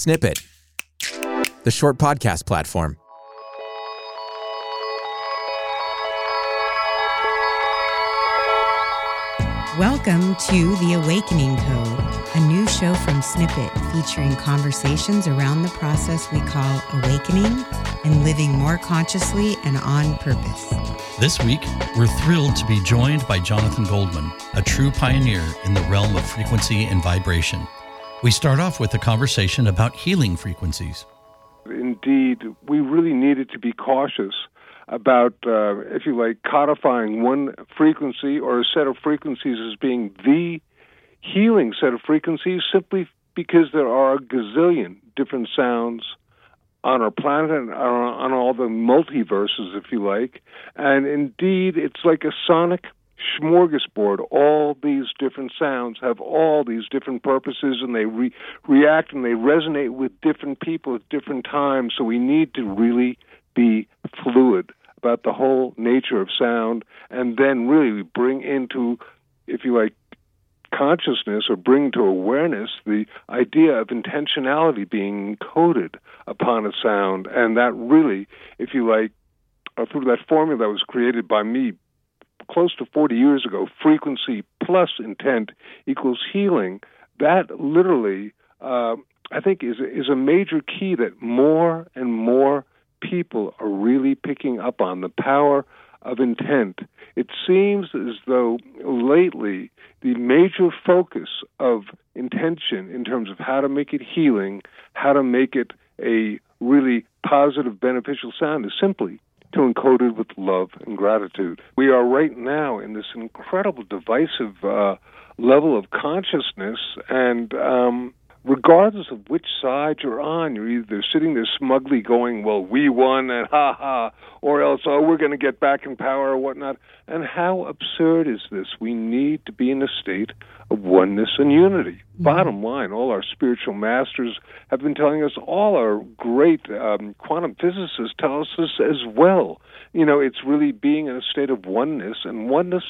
Snippet, the short podcast platform. Welcome to The Awakening Code, a new show from Snippet featuring conversations around the process we call awakening and living more consciously and on purpose. This week, we're thrilled to be joined by Jonathan Goldman, a true pioneer in the realm of frequency and vibration. We start off with a conversation about healing frequencies. Indeed, we really needed to be cautious about, uh, if you like, codifying one frequency or a set of frequencies as being the healing set of frequencies simply because there are a gazillion different sounds on our planet and on all the multiverses, if you like. And indeed, it's like a sonic smorgasbord. All these different sounds have all these different purposes, and they re- react and they resonate with different people at different times. So we need to really be fluid about the whole nature of sound, and then really bring into, if you like, consciousness or bring to awareness the idea of intentionality being encoded upon a sound, and that really, if you like, uh, through that formula that was created by me close to 40 years ago, frequency plus intent equals healing. That literally, uh, I think, is is a major key that more and more people are really picking up on the power of intent. It seems as though lately the major focus of intention in terms of how to make it healing, how to make it a really positive, beneficial sound is simply to encode it with love and gratitude. We are right now in this incredible divisive uh, level of consciousness, and um, regardless of which side you're on, you're either sitting there smugly going, well, we won and ha ha, or else, oh, we're going to get back in power or whatnot. And how absurd is this? We need to be in a state of oneness and unity. Mm-hmm. Bottom line, all our spiritual masters have been telling us, all our great um, quantum physicists tell us this as well. You know, it's really being in a state of oneness, and oneness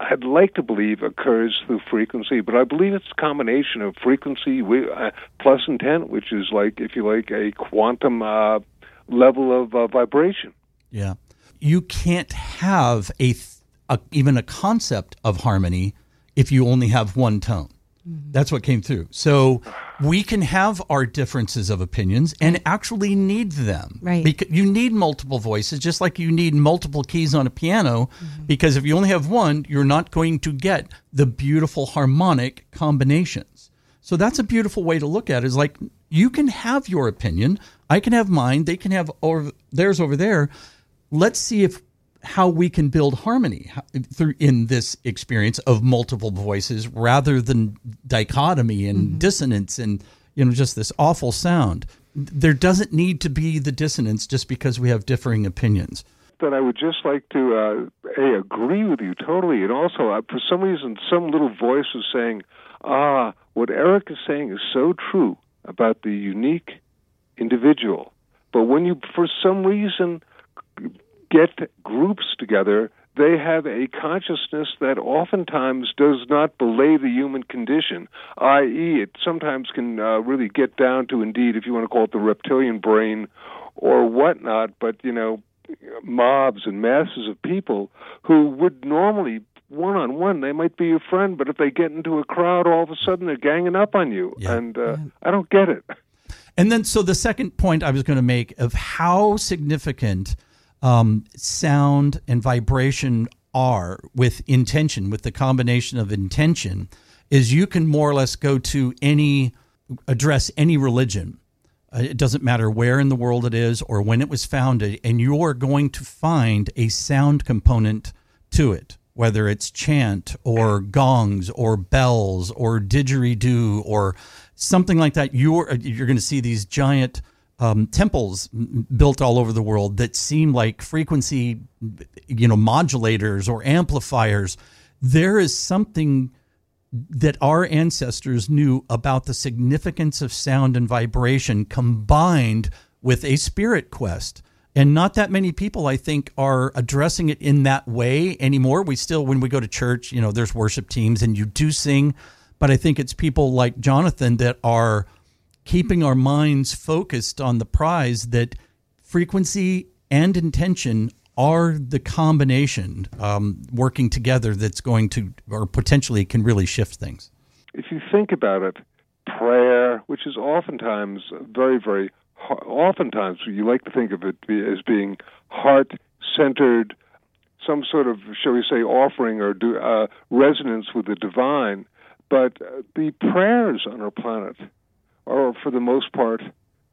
I'd like to believe occurs through frequency, but I believe it's a combination of frequency uh, plus intent, which is like, if you like, a quantum uh, level of uh, vibration. Yeah, you can't have a, a, even a concept of harmony if you only have one tone. Mm-hmm. That's what came through. So we can have our differences of opinions and actually need them. Right. Because you need multiple voices, just like you need multiple keys on a piano. Mm-hmm. Because if you only have one, you're not going to get the beautiful harmonic combinations. So that's a beautiful way to look at it. Is like you can have your opinion, I can have mine, they can have or theirs over there. Let's see if how we can build harmony through in this experience of multiple voices rather than dichotomy and mm-hmm. dissonance and you know just this awful sound there doesn't need to be the dissonance just because we have differing opinions that I would just like to uh, a agree with you totally, and also uh, for some reason, some little voice is saying, "Ah, what Eric is saying is so true about the unique individual." But when you, for some reason, get groups together, they have a consciousness that oftentimes does not belay the human condition, i.e., it sometimes can uh, really get down to, indeed, if you want to call it the reptilian brain or whatnot, but, you know, mobs and masses of people who would normally one on one, they might be your friend, but if they get into a crowd, all of a sudden they're ganging up on you. Yeah. And uh, yeah. I don't get it. And then, so the second point I was going to make of how significant um, sound and vibration are with intention, with the combination of intention, is you can more or less go to any, address any religion. Uh, it doesn't matter where in the world it is or when it was founded, and you're going to find a sound component to it, whether it's chant or gongs or bells or didgeridoo or something like that. You're you're going to see these giant um, temples built all over the world that seem like frequency, you know, modulators or amplifiers. There is something that our ancestors knew about the significance of sound and vibration combined with a spirit quest. And not that many people, I think, are addressing it in that way anymore. We still, when we go to church, you know, there's worship teams and you do sing, but I think it's people like Jonathan that are keeping our minds focused on the prize that frequency and intention are the combination um, working together that's going to or potentially can really shift things. If you think about it, prayer, which is oftentimes very, very, oftentimes you like to think of it as being heart centered, some sort of, shall we say, offering or do, uh, resonance with the divine. But uh, the prayers on our planet are, for the most part,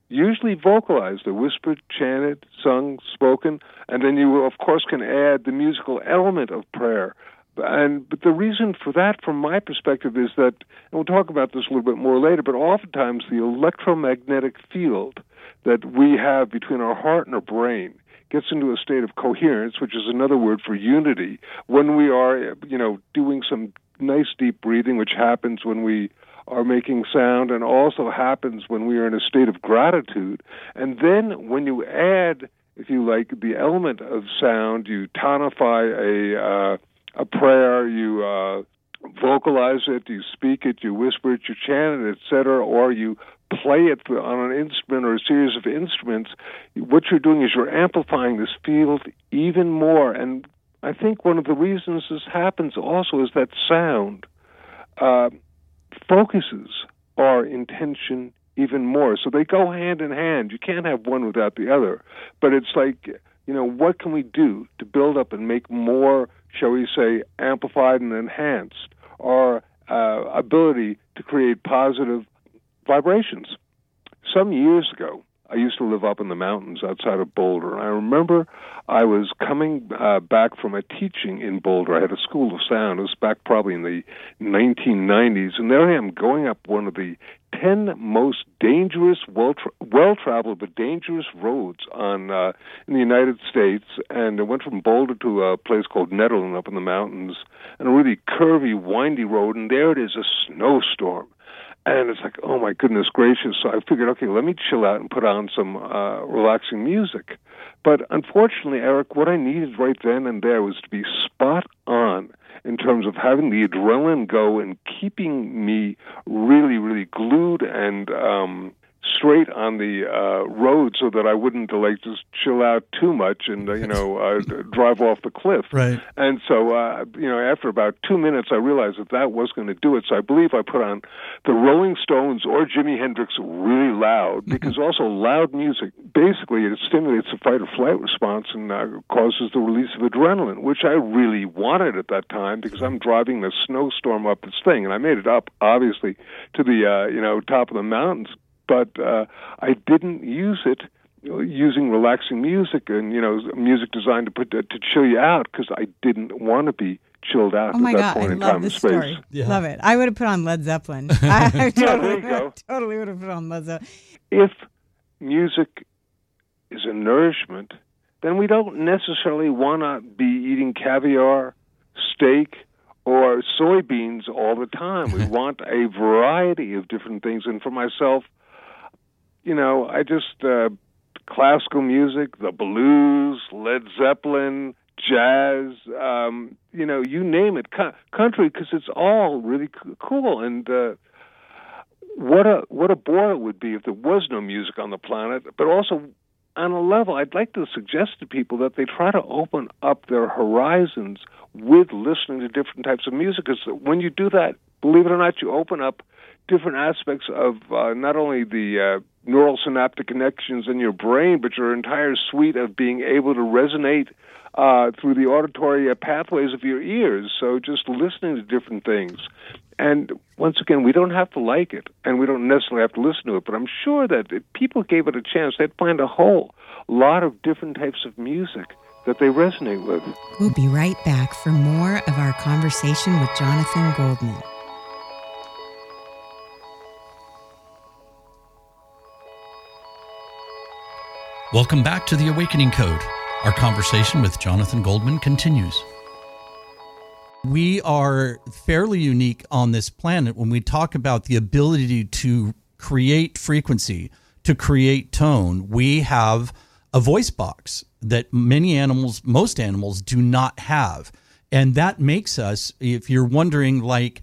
usually vocalized. They're whispered, chanted, sung, spoken, and then you, of course, can add the musical element of prayer. And but the reason for that, from my perspective, is that, and we'll talk about this a little bit more later. But oftentimes, the electromagnetic field that we have between our heart and our brain gets into a state of coherence, which is another word for unity, when we are, you know, doing some nice deep breathing, which happens when we are making sound and also happens when we are in a state of gratitude. And then when you add, if you like, the element of sound, you tonify a uh, a prayer, you uh, vocalize it, you speak it, you whisper it, you chant it, etc., or you play it on an instrument or a series of instruments, what you're doing is you're amplifying this field even more. And I think one of the reasons this happens also is that sound uh, focuses our intention even more. So they go hand in hand. You can't have one without the other. But it's like, you know, what can we do to build up and make more, shall we say, amplified and enhanced our uh, ability to create positive vibrations? Some years ago, I used to live up in the mountains outside of Boulder. And I remember I was coming uh, back from a teaching in Boulder. I had a school of sound. It was back probably in the 1990s. And there I am going up one of the 10 most dangerous, well well traveled but dangerous roads on uh, in the United States. And I went from Boulder to a place called Nederland up in the mountains, and a really curvy, windy road. And there it is, a snowstorm. And it's like, oh my goodness gracious. So I figured, okay, let me chill out and put on some uh, relaxing music. But unfortunately, Eric, what I needed right then and there was to be spot on in terms of having the adrenaline go and keeping me really, really glued and um, straight on the uh, road so that I wouldn't like just chill out too much and uh, you know uh, drive off the cliff. Right. And so uh, you know after about two minutes I realized that that was going to do it. So I believe I put on the Rolling Stones or Jimi Hendrix really loud mm-hmm. because also loud music basically it stimulates the fight or flight response and uh, causes the release of adrenaline, which I really wanted at that time because I'm driving the snowstorm up this thing and I made it up obviously to the uh, you know top of the mountains but uh, I didn't use it using relaxing music and you know music designed to put to chill you out because I didn't want to be chilled out oh my at God, that point I in love time this space. Story. Yeah. Love it. I would have put on Led Zeppelin. I totally, yeah, totally would have put on Led Zeppelin. If music is a nourishment, then we don't necessarily want to be eating caviar, steak, or soybeans all the time. We want a variety of different things. And for myself, you know, I just uh, classical music, the blues, Led Zeppelin, jazz, um, you know, you name it, co- country, because it's all really cool. And uh, what a what a bore it would be if there was no music on the planet. But also, on a level, I'd like to suggest to people that they try to open up their horizons with listening to different types of music. Because when you do that, believe it or not, you open up different aspects of uh, not only the uh, neural synaptic connections in your brain, but your entire suite of being able to resonate uh, through the auditory uh, pathways of your ears. So just listening to different things. And once again, we don't have to like it, and we don't necessarily have to listen to it, but I'm sure that if people gave it a chance, they'd find a whole lot of different types of music that they resonate with. We'll be right back for more of our conversation with Jonathan Goldman. Welcome back to The Awakening Code. Our conversation with Jonathan Goldman continues. We are fairly unique on this planet when we talk about the ability to create frequency, to create tone. We have a voice box that many animals, most animals, do not have. And that makes us, if you're wondering, like,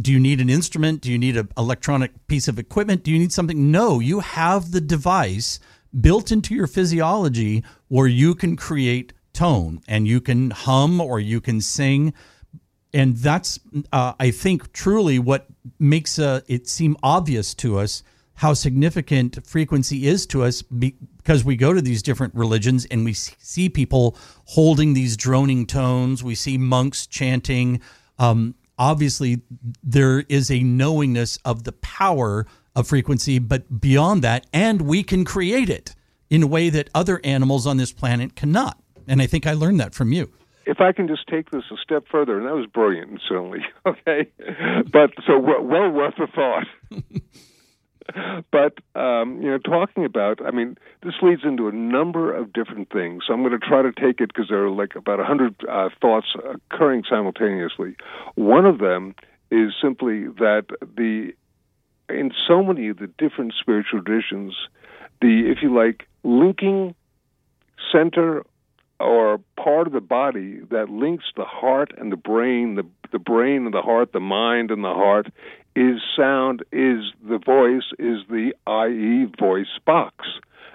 do you need an instrument? Do you need an electronic piece of equipment? Do you need something? No, you have the device built into your physiology where you can create tone and you can hum or you can sing. And that's, uh, I think, truly what makes uh, it seem obvious to us how significant frequency is to us because we go to these different religions and we see people holding these droning tones. We see monks chanting. Um, obviously, there is a knowingness of the power of frequency, but beyond that, and we can create it in a way that other animals on this planet cannot. And I think I learned that from you. If I can just take this a step further, and that was brilliant, certainly, okay? But so well worth a thought. but um, you know, talking about, I mean, this leads into a number of different things. So I'm going to try to take it because there are like about a hundred uh, thoughts occurring simultaneously. One of them is simply that the in so many of the different spiritual traditions, the if you like linking center or part of the body that links the heart and the brain, the the brain and the heart, the mind and the heart, is sound, is the voice, is the IE voice box.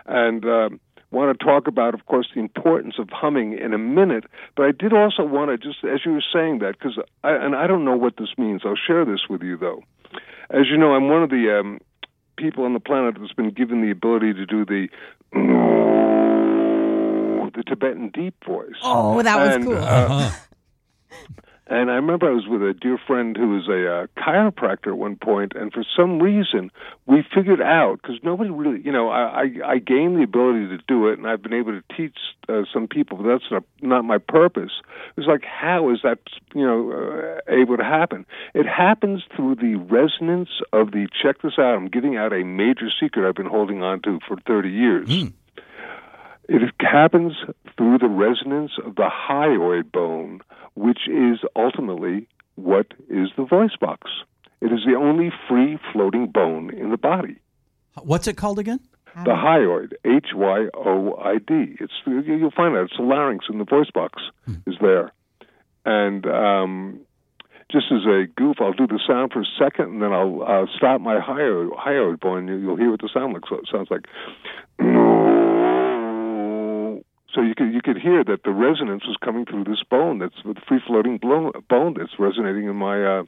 And um, want to talk about, of course, the importance of humming in a minute. But I did also want to just, as you were saying that, because and I don't know what this means. I'll share this with you though. As you know, I'm one of the um, people on the planet that's been given the ability to do the the Tibetan deep voice. Oh, that was and, cool. Uh, Uh-huh. And I remember I was with a dear friend who was a uh, chiropractor at one point, and for some reason we figured out because nobody really, you know, I, I I gained the ability to do it, and I've been able to teach uh, some people, but that's not not my purpose. It was like, how is that, you know, uh, able to happen? It happens through the resonance of the. Check this out. I'm giving out a major secret I've been holding on to for 30 years. It happens through the resonance of the hyoid bone, which is ultimately what is the voice box. It is the only free floating bone in the body. What's it called again? The hyoid, H Y O I D. It's you'll find out it's the larynx in the voice box is there, and um, just as a goof, I'll do the sound for a second, and then I'll uh, stop my hyoid, hyoid bone. and You'll hear what the sound looks. It sounds like. So you could you could hear that the resonance was coming through this bone that's the free floating bone that's resonating in my. Uh,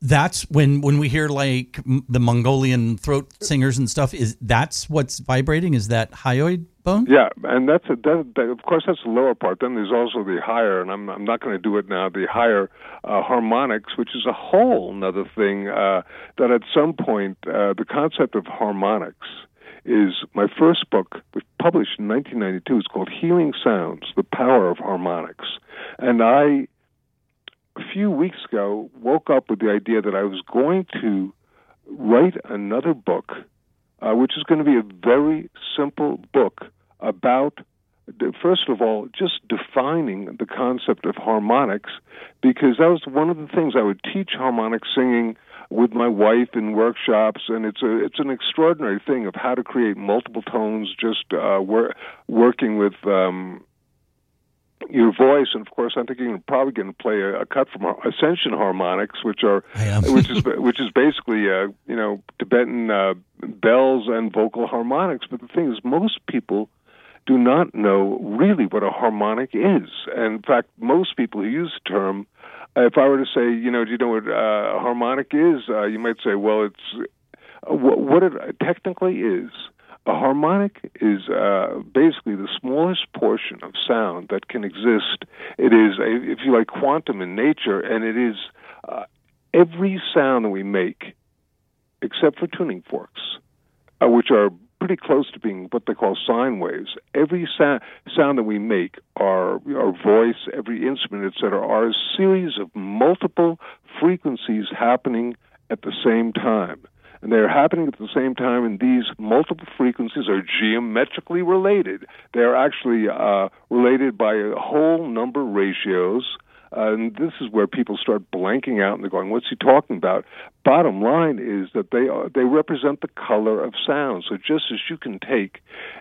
That's when when we hear like the Mongolian throat singers and stuff. Is that's what's vibrating? Is that hyoid bone? Yeah, and that's a, that, that, of course that's the lower part. Then there's also the higher, and I'm I'm not going to do it now. The higher uh, harmonics, which is a whole another thing uh, that at some point uh, the concept of harmonics is my first book, was published in 1992. It's called Healing Sounds: The Power of Harmonics, and I a few weeks ago woke up with the idea that I was going to write another book, uh, which is going to be a very simple book about, first of all, just defining the concept of harmonics, because that was one of the things I would teach harmonic singing with my wife in workshops, and it's a it's an extraordinary thing of how to create multiple tones, just uh, wor- working with. Um, your voice, and of course, I'm thinking you're probably going to play a, a cut from Ascension Harmonics, which are which is which is basically uh, you know Tibetan uh, bells and vocal harmonics. But the thing is, most people do not know really what a harmonic is. And in fact, most people who use the term, if I were to say, you know, do you know what uh, a harmonic is? Uh, you might say, well, it's uh, what, what it technically is. A harmonic is uh, basically the smallest portion of sound that can exist. It is, a, if you like, quantum in nature, and it is uh, every sound that we make, except for tuning forks, uh, which are pretty close to being what they call sine waves. Every sa- sound that we make, our our voice, every instrument, etc., are a series of multiple frequencies happening at the same time. And they're happening at the same time, and these multiple frequencies are geometrically related. They're actually uh, related by a whole number ratios. And this is where people start blanking out and they're going, "What's he talking about?" Bottom line is that they are, they represent the color of sound. So just as you can take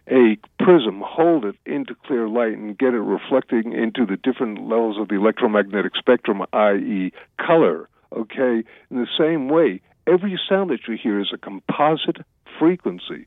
a prism, hold it into clear light, and get it reflecting into the different levels of the electromagnetic spectrum, i.e., color Okay, in the same way, every sound that you hear is a composite frequency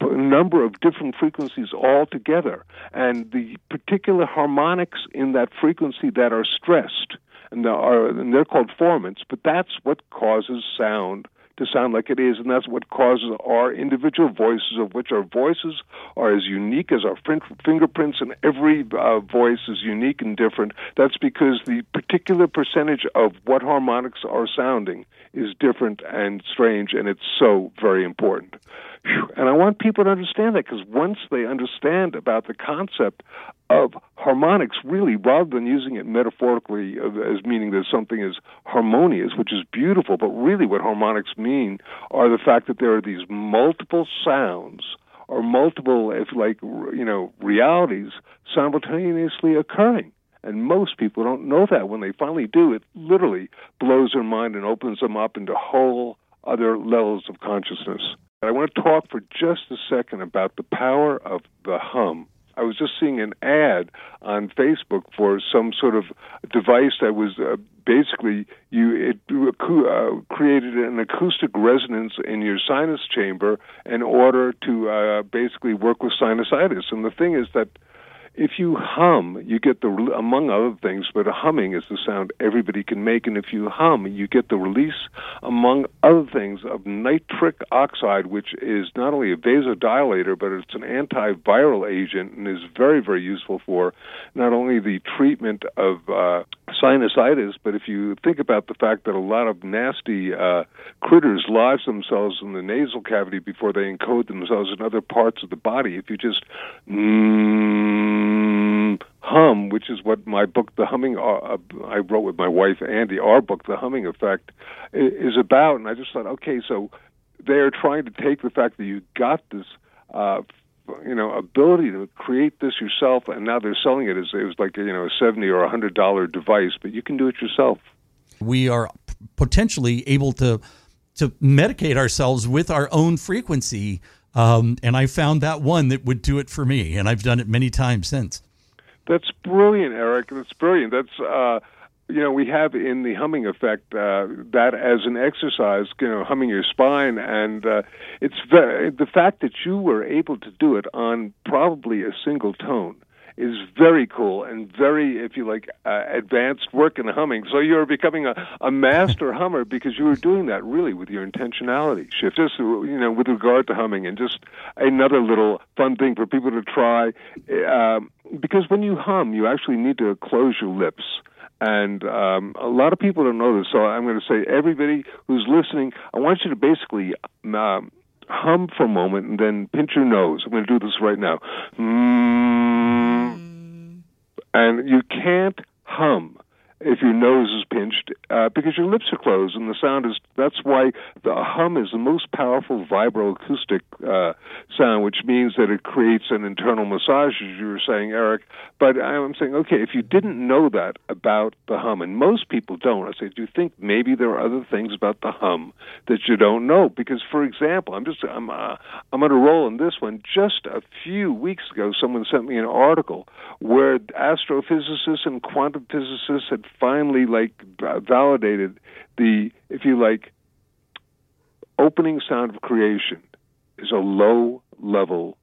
number of different frequencies all together and the particular harmonics in that frequency that are stressed and, are, and they're called formants but that's what causes sound to sound like it is, and that's what causes our individual voices, of which our voices are as unique as our fingerprints, and every uh, voice is unique and different. That's because the particular percentage of what harmonics are sounding is different and strange, and it's so very important. And I want people to understand that because once they understand about the concept of harmonics, really, rather than using it metaphorically as meaning that something is harmonious, which is beautiful, but really what harmonics mean are the fact that there are these multiple sounds or multiple, if like, you know, realities simultaneously occurring. And most people don't know that. When they finally do, it literally blows their mind and opens them up into whole other levels of consciousness. I want to talk for just a second about the power of the hum. I was just seeing an ad on Facebook for some sort of device that was uh, basically you it uh, created an acoustic resonance in your sinus chamber in order to uh, basically work with sinusitis. And the thing is that if you hum, you get the, among other things, but humming is the sound everybody can make. And if you hum, you get the release, among other things, of nitric oxide, which is not only a vasodilator, but it's an antiviral agent and is very, very useful for not only the treatment of uh, sinusitis, but if you think about the fact that a lot of nasty uh, critters lodge themselves in the nasal cavity before they encode themselves in other parts of the body, if you just mm, hum, which is what my book, The Humming, uh, uh, I wrote with my wife Andi, our book, The Humming Effect, is about. And I just thought, okay, so they're trying to take the fact that you got this. Uh, you know, ability to create this yourself, and now they're selling it as it was like you know a seventy or a hundred dollar device, but you can do it yourself. We are potentially able to to medicate ourselves with our own frequency um, and I found that one that would do it for me, and I've done it many times since. That's brilliant, Eric. That's brilliant. That's uh, you know we have in the humming effect uh, that as an exercise, you know, humming your spine, and uh, it's very, the fact that you were able to do it on probably a single tone is very cool and very, if you like, uh, advanced work in humming. So you're becoming a, a master hummer because you were doing that really with your intentionality shift. Just you know, with regard to humming, and just another little fun thing for people to try, uh, because when you hum, you actually need to close your lips. And um, a lot of people don't know this, so I'm going to say, everybody who's listening, I want you to basically um, hum for a moment and then pinch your nose. I'm going to do this right now. Mm. And you can't hum if your nose is pinched uh, because your lips are closed and the sound is that's why the hum is the most powerful vibroacoustic uh, sound which means that it creates an internal massage as you were saying eric. But i'm saying okay if you didn't know that about the hum and most people don't i say do you think maybe there are other things about the hum that you don't know? Because for example i'm just i'm uh, i'm on a roll on this one. Just a few weeks ago someone sent me an article where astrophysicists and quantum physicists had finally like validated the, if you like, opening sound of creation is a low level,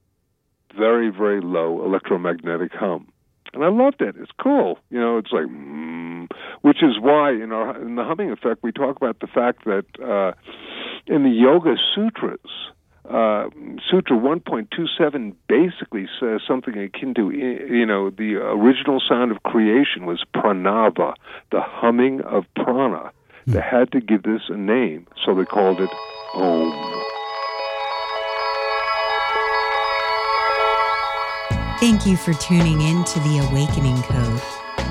very very low electromagnetic hum, and I loved it. It's cool, you know. It's like, mm, which is why in our in the humming effect we talk about the fact that uh, in the Yoga Sutras uh, Sutra 1.27 basically says something akin to, you know, the original sound of creation was pranava, the humming of prana. Hmm. They had to give this a name, so they called it Om. Thank you for tuning in to The Awakening Code.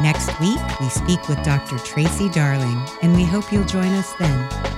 Next week, we speak with Dr. Tracy Darling, and we hope you'll join us then.